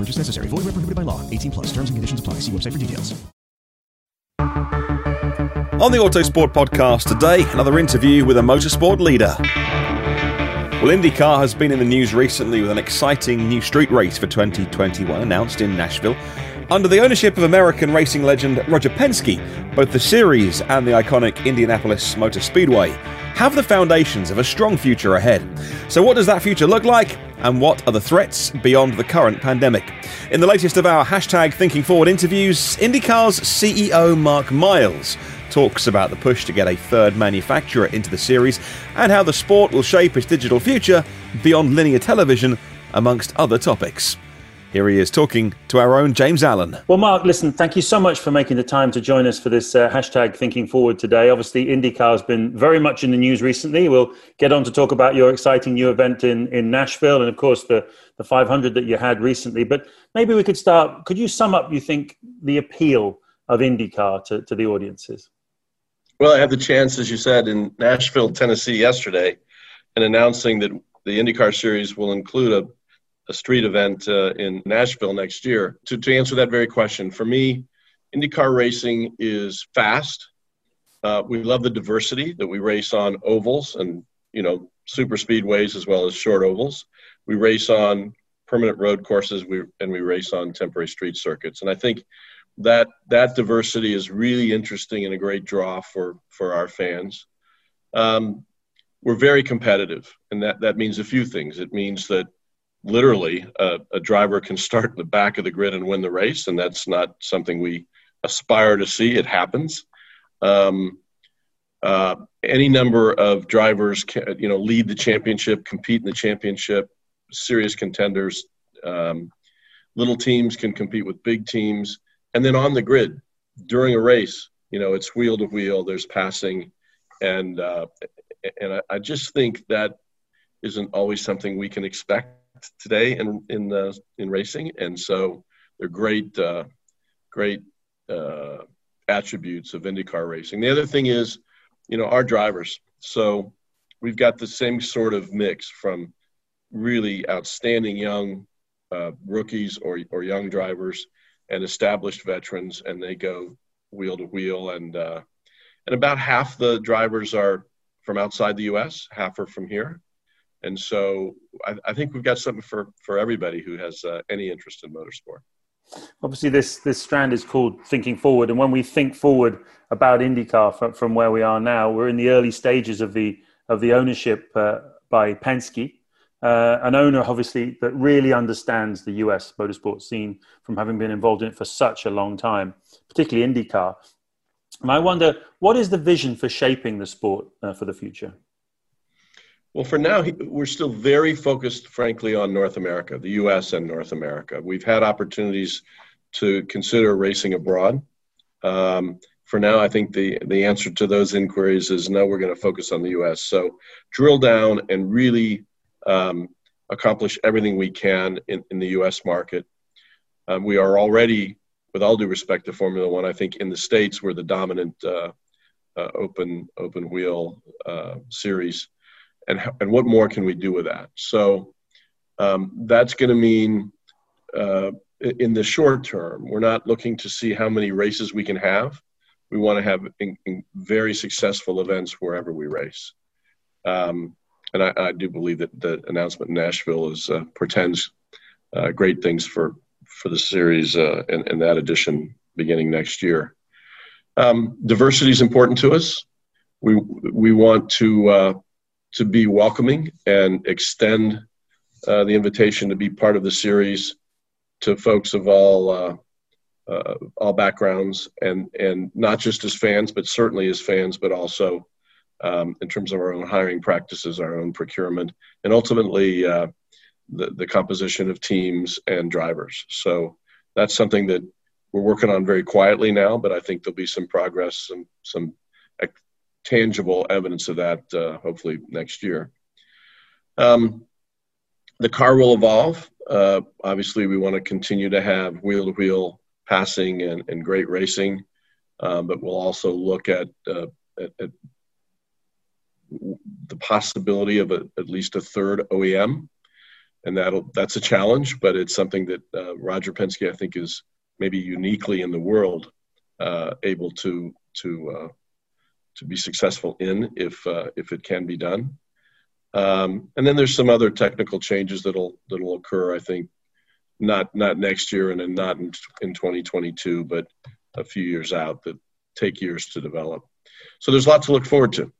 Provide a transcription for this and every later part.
Purchase necessary. Void where prohibited by law. 18 plus. Terms and conditions apply. See website for details. On the Autosport podcast today, another interview with a motorsport leader. Well, IndyCar has been in the news recently with an exciting new street race for 2021 announced in Nashville. Under the ownership of American racing legend Roger Penske, both the series and the iconic Indianapolis Motor Speedway have the foundations of a strong future ahead. So, what does that future look like? And what are the threats beyond the current pandemic? In the latest of our hashtag Thinking Forward interviews, IndyCar's CEO Mark Miles talks about the push to get a third manufacturer into the series and how the sport will shape its digital future beyond linear television, amongst other topics. Here he is talking to our own James Allen. Well, Mark, listen, thank you so much for making the time to join us for this uh, hashtag Thinking Forward today. Obviously, IndyCar has been very much in the news recently. We'll get on to talk about your exciting new event in, in Nashville and, of course, the, the 500 that you had recently. But maybe we could start. Could you sum up, you think, the appeal of IndyCar to, to the audiences? Well, I had the chance, as you said, in Nashville, Tennessee yesterday, and announcing that the IndyCar series will include a, a street event uh, in Nashville next year. To, to answer that very question, for me, IndyCar racing is fast. Uh, we love the diversity that we race on ovals and you know super speedways as well as short ovals. We race on permanent road courses. We and we race on temporary street circuits. And I think that that diversity is really interesting and a great draw for for our fans. Um, we're very competitive, and that that means a few things. It means that literally a driver can start in the back of the grid and win the race, and that's not something we aspire to see. It happens. Um, uh, any number of drivers, can, you know, lead the championship, compete in the championship. Serious contenders. Um, little teams can compete with big teams and then on the grid during a race, you know, it's wheel to wheel. There's passing, and uh, and I, I, just think that isn't always something we can expect today in in uh, in racing. And so they're great, uh, great uh, attributes of IndyCar racing. The other thing is, you know, our drivers. So we've got the same sort of mix from really outstanding young uh, rookies or or young drivers and established veterans, and they go wheel to wheel. And uh, and about half the drivers are from outside the U.S., half are from here. And so I, I think we've got something for, for everybody who has uh, any interest in motorsport. Obviously, this this strand is called thinking forward, and when we think forward about IndyCar from, from where we are now, we're in the early stages of the of the ownership uh, by Penske, uh, an owner obviously that really understands the US motorsport scene from having been involved in it for such a long time, particularly IndyCar. And I wonder, what is the vision for shaping the sport uh, for the future? Well, for now, we're still very focused, frankly, on North America, the U.S. and North America. We've had opportunities to consider racing abroad. Um, for now, I think the, the answer to those inquiries is no, we're going to focus on the U.S. So drill down and really um, accomplish everything we can in, in the U.S. market. Um, we are already, with all due respect to Formula One, I think in the States, we're the dominant uh, uh, open, open wheel uh, series and and what more can we do with that? So um, that's going to mean uh, in the short term, we're not looking to see how many races we can have. We want to have in, in very successful events wherever we race. Um, and I, I, do believe that the announcement in Nashville is uh, portends uh, great things for for the series uh, and, and, that edition beginning next year. Um, diversity is important to us. We we want to uh, to be welcoming and extend uh, the invitation to be part of the series to folks of all uh, uh, all backgrounds and and not just as fans, but certainly as fans, but also um, in terms of our own hiring practices, our own procurement, and ultimately uh, the the composition of teams and drivers. So that's something that we're working on very quietly now, but I think there'll be some progress, some some tangible evidence of that uh, hopefully next year. Um, the car will evolve. Uh, obviously, we want to continue to have wheel to wheel passing and, and great racing, um, but we'll also look at, uh, at, at the possibility of a, at least a third OEM, and that'll that's a challenge, but it's something that uh, Roger Penske I think is maybe uniquely in the world uh, able to to uh, to be successful in if uh, if it can be done. Um, and then there's some other technical changes that'll that'll occur. I think not not next year and then not in, in 2022, but a few years out that take years to develop. So there's a lot to look forward to.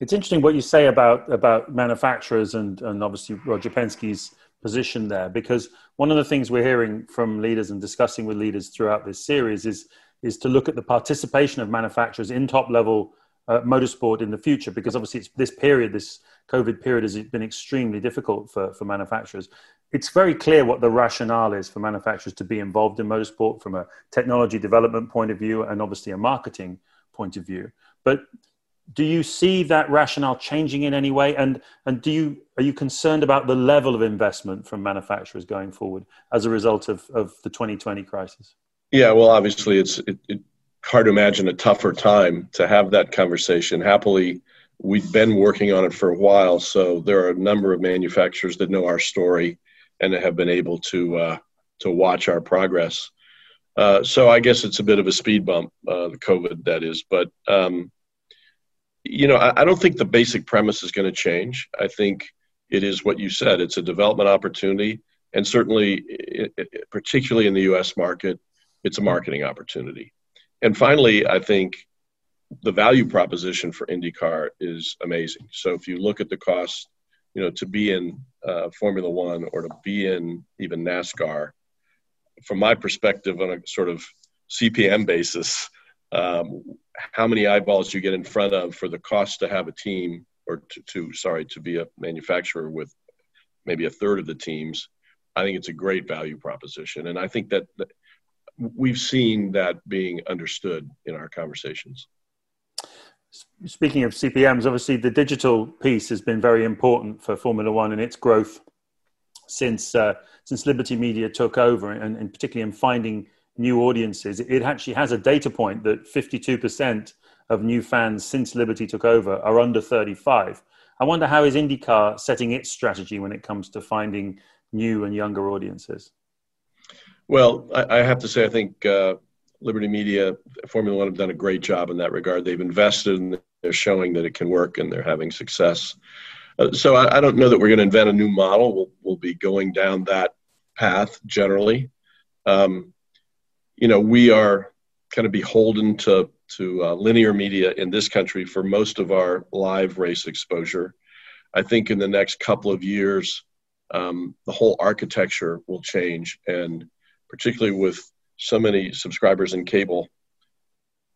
It's interesting what you say about about manufacturers and and obviously Roger Penske's position there because one of the things we're hearing from leaders and discussing with leaders throughout this series is is to look at the participation of manufacturers in top level uh, motorsport in the future because obviously it's this period this covid period has been extremely difficult for, for manufacturers. It's very clear what the rationale is for manufacturers to be involved in motorsport from a technology development point of view and obviously a marketing point of view. But do you see that rationale changing in any way? And and do you are you concerned about the level of investment from manufacturers going forward as a result of, of the 2020 crisis yeah, well, obviously, it's it, it, hard to imagine a tougher time to have that conversation. Happily, we've been working on it for a while, so there are a number of manufacturers that know our story and have been able to uh, to watch our progress. Uh, so I guess it's a bit of a speed bump, uh, the COVID that is, but um, you know, I, I, don't think the basic premise is going to change. I think it is what you said. It's a development opportunity, and certainly, it, it, particularly in the U.S. market, it's a marketing opportunity. And finally, I think the value proposition for IndyCar is amazing. So if you look at the cost, you know, to be in uh, Formula One or to be in even NASCAR, from my perspective, on a sort of CPM basis, um, how many eyeballs you get in front of for the cost to have a team or to, to sorry to be a manufacturer with maybe a third of the teams i think it's a great value proposition and i think that, that we've seen that being understood in our conversations. Speaking of CPMs, obviously the digital piece has been very important for Formula One and its growth since uh, since Liberty Media took over, and, and, particularly in finding new audiences. It actually has a data point that 52% of new fans since Liberty took over are under 35. I wonder how is IndyCar setting its strategy when it comes to finding new and younger audiences. Well, I, I have to say, I think uh, Liberty Media, Formula One have done a great job in that regard. They've invested and they're showing that it can work and they're having success. Uh, so I, I, don't know that we're going to invent a new model. We'll, we'll be going down that path generally. Um, you know, we are kind of beholden to to uh, linear media in this country for most of our live race exposure. I think in the next couple of years, um, the whole architecture will change, and particularly with so many subscribers in cable,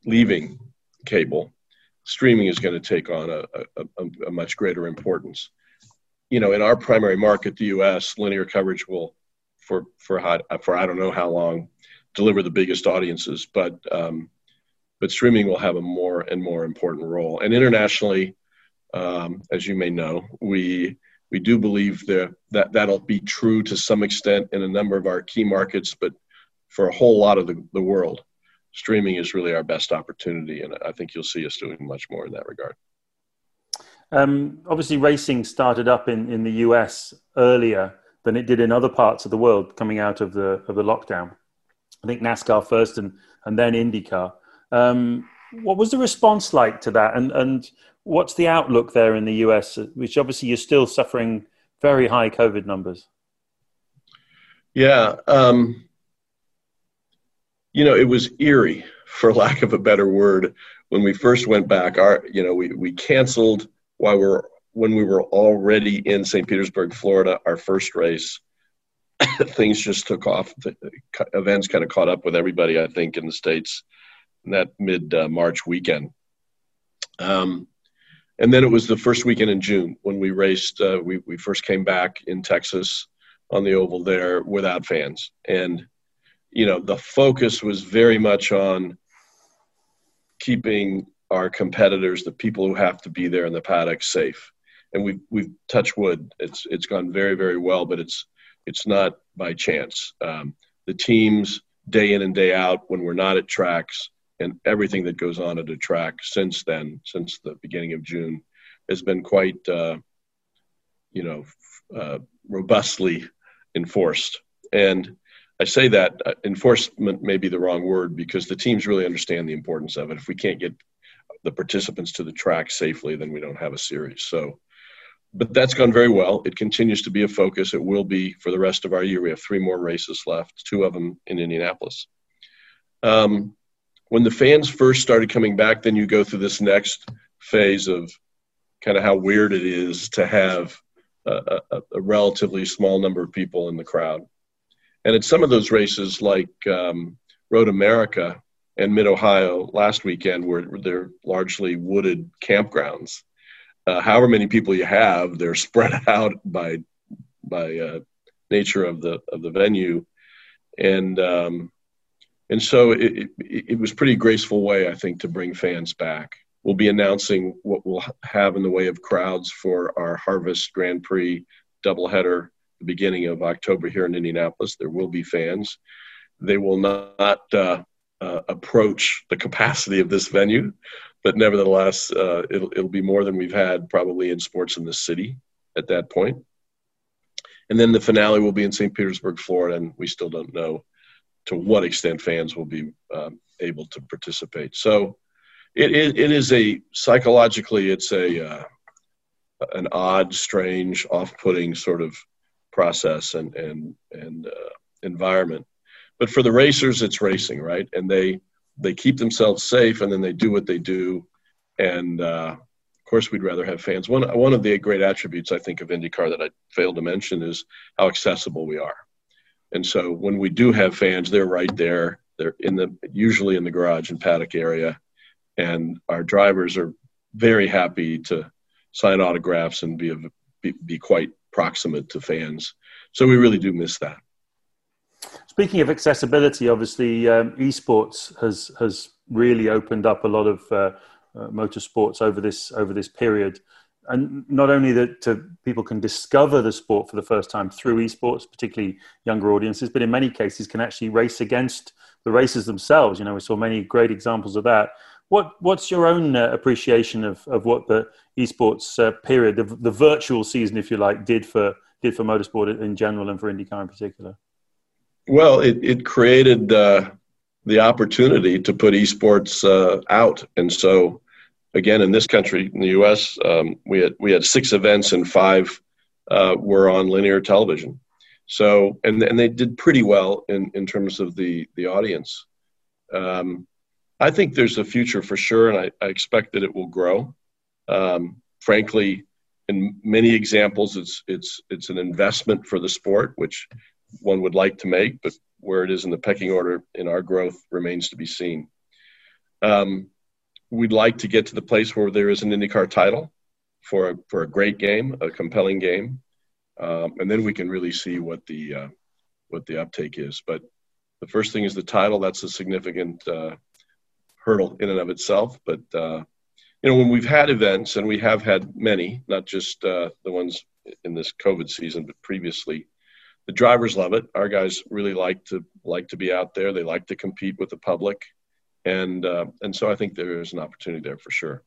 leaving cable, streaming is going to take on a, a, a, much greater importance. You know, in our primary market, the U.S., linear coverage will, for for for I don't know how long, deliver the biggest audiences, but um, but streaming will have a more and more important role. And internationally, um, as you may know, we we do believe that, that that'll be true to some extent in a number of our key markets, but for a whole lot of the, the world, streaming is really our best opportunity. And I think you'll see us doing much more in that regard. Um, obviously, racing started up in, in the US earlier than it did in other parts of the world coming out of the, of the lockdown. I think NASCAR first and, and then IndyCar. Um, what was the response like to that? And, and what's the outlook there in the US, which obviously you're still suffering very high COVID numbers? Yeah. Um, you know, it was eerie, for lack of a better word, when we first went back. Our, you know, we, we canceled while we we're when we were already in St. Petersburg, Florida, our first race. Things just took off. The events kind of caught up with everybody, I think, in the states in that mid uh, March weekend. Um, and then it was the first weekend in June when we raced. Uh, we we first came back in Texas on the oval there without fans, and you know the focus was very much on keeping our competitors, the people who have to be there in the paddock, safe. And we've we've touched wood. It's it's gone very very well, but it's it's not by chance. Um, the teams day in and day out when we're not at tracks and everything that goes on at a track since then, since the beginning of June, has been quite, uh, you know, uh, robustly enforced. And I say that uh, enforcement may be the wrong word because the teams really understand the importance of it. If we can't get the participants to the track safely, then we don't have a series. So, but that's gone very well. It continues to be a focus. It will be for the rest of our year. We have three more races left, two of them in Indianapolis. Um, when the fans first started coming back, then you go through this next phase of kind of how weird it is to have a, a, a relatively small number of people in the crowd. And at some of those races, like um, Road America and Mid Ohio last weekend, where they're largely wooded campgrounds, uh, however many people you have, they're spread out by by uh, nature of the of the venue, and um, and so it, it, it was pretty graceful way, I think, to bring fans back. We'll be announcing what we'll have in the way of crowds for our Harvest Grand Prix doubleheader, the beginning of October here in Indianapolis. There will be fans. They will not uh, uh, approach the capacity of this venue, but nevertheless, uh, it'll, it'll be more than we've had probably in sports in the city at that point. And then the finale will be in St. Petersburg, Florida, and we still don't know to what extent fans will be um, able to participate. So it, it, it is a psychologically it's a uh, an odd, strange, off-putting sort of process and and and uh, environment. But for the racers, it's racing, right? And they they keep themselves safe, and then they do what they do. And uh, of course, we'd rather have fans. One one of the great attributes I think of IndyCar that I failed to mention is how accessible we are. And so when we do have fans, they're right there. They're in the usually in the garage and paddock area, and our drivers are very happy to sign autographs and be be, be quite proximate to fans. So we really do miss that. Speaking of accessibility, obviously um, esports has has really opened up a lot of uh, uh, motorsports over this over this period and not only that people can discover the sport for the first time through esports, particularly younger audiences, but in many cases can actually race against the races themselves. You know, we saw many great examples of that. What what's your own uh, appreciation of, of what the esports uh, period, the, the virtual season, if you like, did for did for motorsport in general and for IndyCar in particular? Well, it it created uh, the opportunity to put esports uh, out, and so again in this country in the U.S. Um, we had we had six events and five uh, were on linear television. So and and they did pretty well in in terms of the the audience. Um, I think there's a future for sure, and I, I expect that it will grow. Um, frankly, in many examples, it's it's it's an investment for the sport, which one would like to make, but where it is in the pecking order in our growth remains to be seen. Um, we'd like to get to the place where there is an IndyCar title for a, for a great game, a compelling game, um, and then we can really see what the uh, what the uptake is. But the first thing is the title. That's a significant uh, hurdle in and of itself. But uh, you know, when we've had events, and we have had many, not just uh, the ones in this COVID season, but previously, the drivers love it. Our guys really like to like to be out there. They like to compete with the public, and uh, and so I think there is an opportunity there for sure.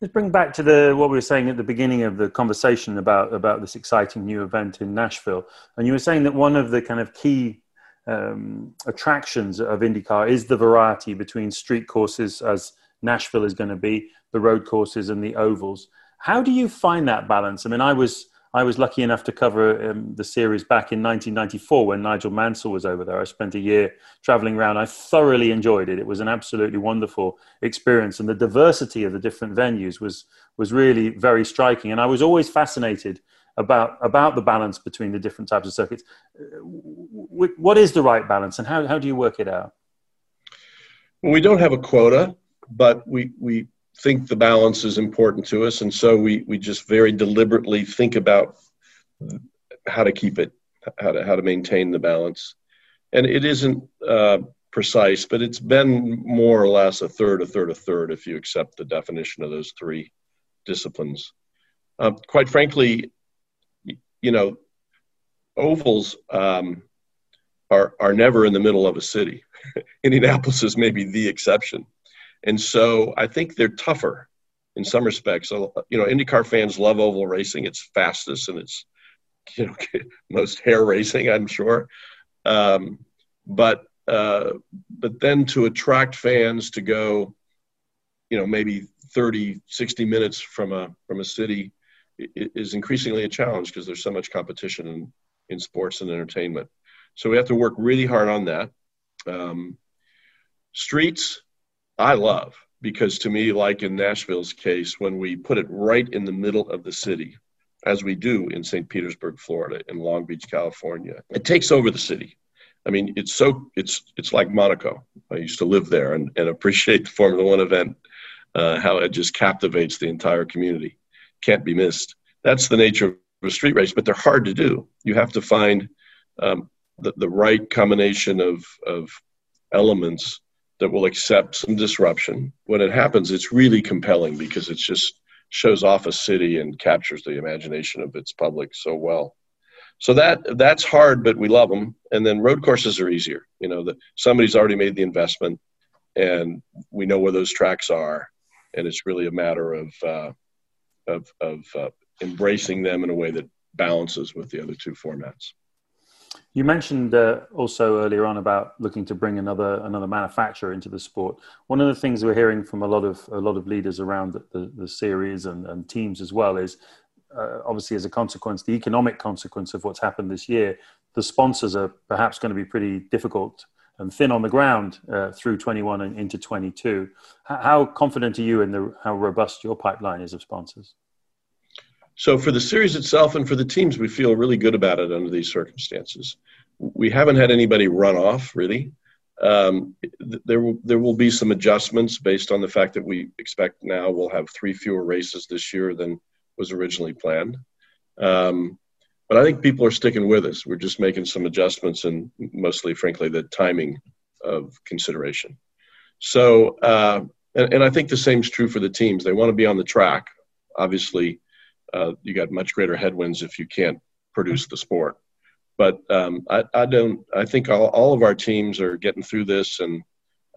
Let's bring back to the what we were saying at the beginning of the conversation about about this exciting new event in Nashville, and you were saying that one of the kind of key um, attractions of IndyCar is the variety between street courses, as Nashville is going to be, the road courses, and the ovals. How do you find that balance? I mean, I was I was lucky enough to cover um, the series back in 1994 when Nigel Mansell was over there. I spent a year traveling around. I thoroughly enjoyed it. It was an absolutely wonderful experience, and the diversity of the different venues was was really very striking. And I was always fascinated about about the balance between the different types of circuits. What is the right balance, and how how do you work it out? Well, we don't have a quota, but we we think the balance is important to us, and so we we just very deliberately think about how to keep it, how to how to maintain the balance, and it isn't uh, precise, but it's been more or less a third, a third, a third, if you accept the definition of those three disciplines. Uh, quite frankly, you know, ovals um, are are never in the middle of a city. Indianapolis is maybe the exception. And so I think they're tougher in some respects. You know, IndyCar fans love oval racing. It's fastest and it's, you know, most hair racing, I'm sure. Um, but uh, but then to attract fans to go, you know, maybe 30, 60 minutes from a from a city is increasingly a challenge because there's so much competition in, in sports and entertainment. So we have to work really hard on that. Um, streets, I love because to me, like in Nashville's case, when we put it right in the middle of the city, as we do in St. Petersburg, Florida, in Long Beach, California, it takes over the city. I mean, it's so it's it's like Monaco. I used to live there and, and appreciate the Formula One event, uh, how it just captivates the entire community. Can't be missed. That's the nature of a street race, but they're hard to do. You have to find um, the, the right combination of of elements that will accept some disruption. When it happens, it's really compelling because it just shows off a city and captures the imagination of its public so well. So that that's hard, but we love them. And then road courses are easier. You know, that somebody's already made the investment, and we know where those tracks are, and it's really a matter of uh, of of uh, embracing them in a way that balances with the other two formats. You mentioned uh, also earlier on about looking to bring another another manufacturer into the sport. One of the things we're hearing from a lot of a lot of leaders around the, the, the series and, and, teams as well is uh, obviously as a consequence, the economic consequence of what's happened this year. The sponsors are perhaps going to be pretty difficult and thin on the ground uh, through 21 and into 22. How confident are you in the how robust your pipeline is of sponsors? So for the series itself and for the teams, we feel really good about it under these circumstances. We haven't had anybody run off really. Um, there will there will be some adjustments based on the fact that we expect now we'll have three fewer races this year than was originally planned. Um, but I think people are sticking with us. We're just making some adjustments and mostly, frankly, the timing of consideration. So, uh, and, and I think the same is true for the teams. They want to be on the track. Obviously, uh, you got much greater headwinds if you can't produce the sport. But um, I, I, don't. I think all, all of our teams are getting through this and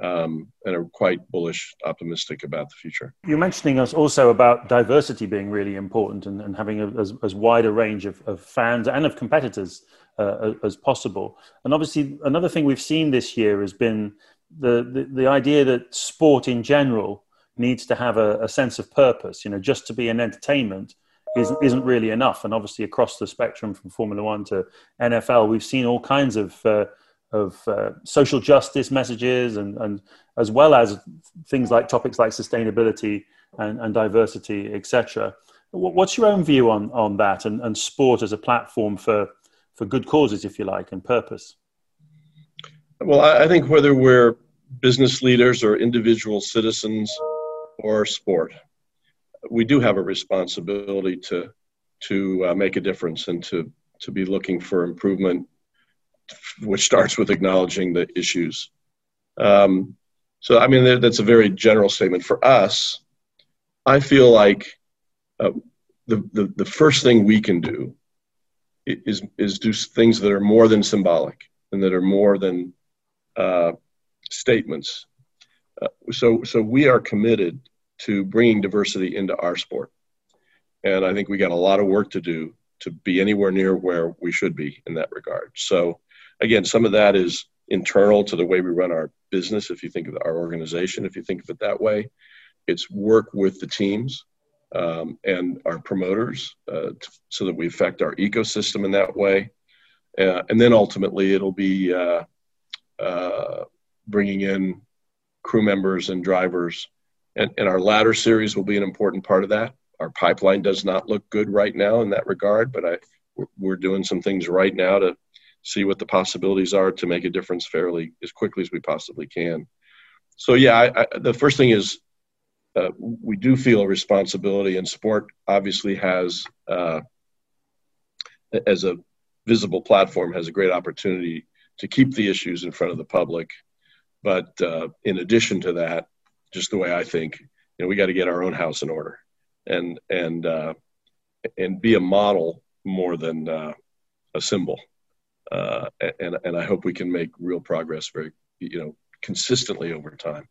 um, and are quite bullish, optimistic about the future. You're mentioning us also about diversity being really important and, and having a, as, as wide a range of, of fans and of competitors uh, as possible. And obviously, another thing we've seen this year has been the, the, the idea that sport in general needs to have a, a sense of purpose. You know, just to be an entertainment isn't, isn't really enough. And obviously, across the spectrum from Formula One to NFL, we've seen all kinds of uh, of uh, social justice messages, and, and as well as things like topics like sustainability and, and diversity, etc. What's your own view on on that and, and sport as a platform for for good causes, if you like, and purpose? Well, I think whether we're business leaders or individual citizens or sport, we do have a responsibility to to uh, make a difference and to to be looking for improvement, which starts with acknowledging the issues. Um, so, I mean, that's a very general statement. For us, I feel like uh, the, the the first thing we can do is is do things that are more than symbolic and that are more than uh, statements. Uh, so, so we are committed to bringing diversity into our sport, and I think we got a lot of work to do to be anywhere near where we should be in that regard. So, again, some of that is internal to the way we run our business. If you think of our organization, if you think of it that way, it's work with the teams um, and our promoters uh, t- so that we affect our ecosystem in that way. Uh, and then ultimately, it'll be uh, uh bringing in crew members and drivers. And, and our ladder series will be an important part of that. Our pipeline does not look good right now in that regard, but I, we're doing some things right now to see what the possibilities are to make a difference fairly as quickly as we possibly can. So yeah, I, I, the first thing is uh, we do feel a responsibility, and sport obviously has, uh, as a visible platform, has a great opportunity to keep the issues in front of the public. But uh, in addition to that, just the way I think, you know, we got to get our own house in order, and and uh, and be a model more than uh, a symbol. Uh, and and I hope we can make real progress very, you know, consistently over time.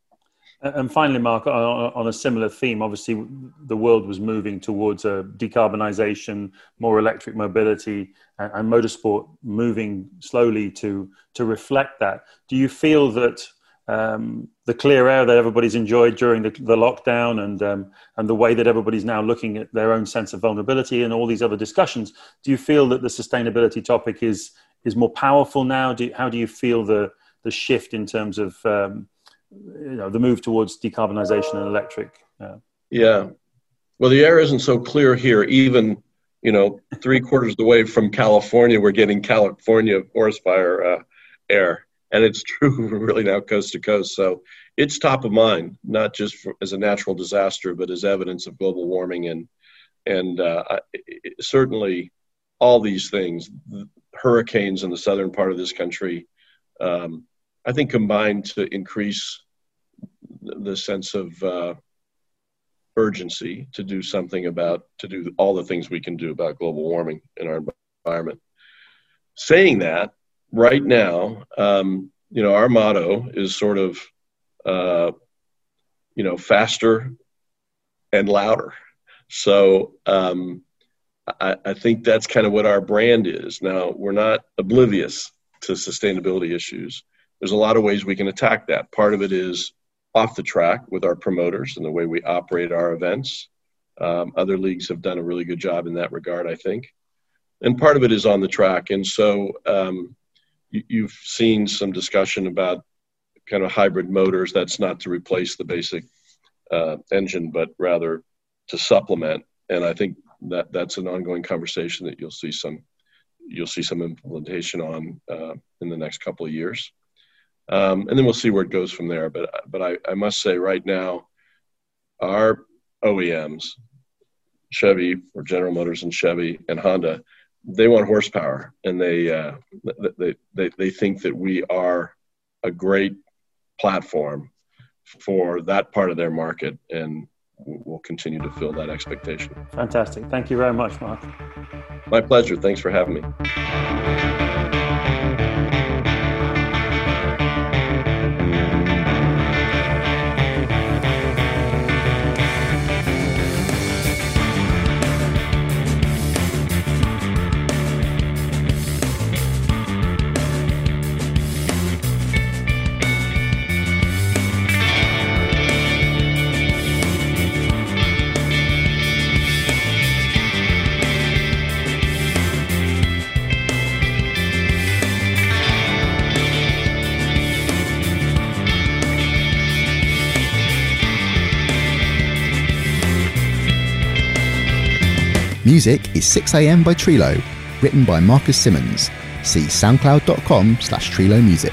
And finally, Mark, on a similar theme, obviously the world was moving towards a decarbonisation, more electric mobility, and, motorsport moving slowly to to reflect that. Do you feel that um, the clear air that everybody's enjoyed during the, the lockdown and um, and the way that everybody's now looking at their own sense of vulnerability and all these other discussions, do you feel that the sustainability topic is is more powerful now? Do how do you feel the the shift in terms of um, you know the move towards decarbonisation and electric. Yeah. yeah. Well, the air isn't so clear here. Even you know, three quarters of the way from California, we're getting California forest fire uh, air, and it's true really now coast to coast. So it's top of mind, not just for, as a natural disaster, but as evidence of global warming and and uh, certainly all these things, hurricanes in the southern part of this country. Um, I think combined to increase the sense of uh, urgency to do something about to do all the things we can do about global warming in our environment. Saying that, right now, um, you know, our motto is sort of, uh, you know, faster and louder. So um, I, I think that's kind of what our brand is. Now, we're not oblivious to sustainability issues there's a lot of ways we can attack that. Part of it is off the track with our promoters and the way we operate our events. Um, other leagues have done a really good job in that regard, I think. And part of it is on the track. And so um, you, have seen some discussion about kind of hybrid motors. That's not to replace the basic uh, engine, but rather to supplement. And I think that that's an ongoing conversation that you'll see some you'll see some implementation on uh, in the next couple of years. Um, and then we'll see where it goes from there. But but I, I must say right now, our OEMs, Chevy or General Motors and Chevy and Honda, they want horsepower, and they uh, they, they they think that we are a great platform for that part of their market, and we'll continue to fill that expectation. Fantastic. Thank you very much, Mark. My pleasure. Thanks for having me. Music is 6am by Trilo, written by Marcus Simmons. See soundcloud.com slash Trilo Music.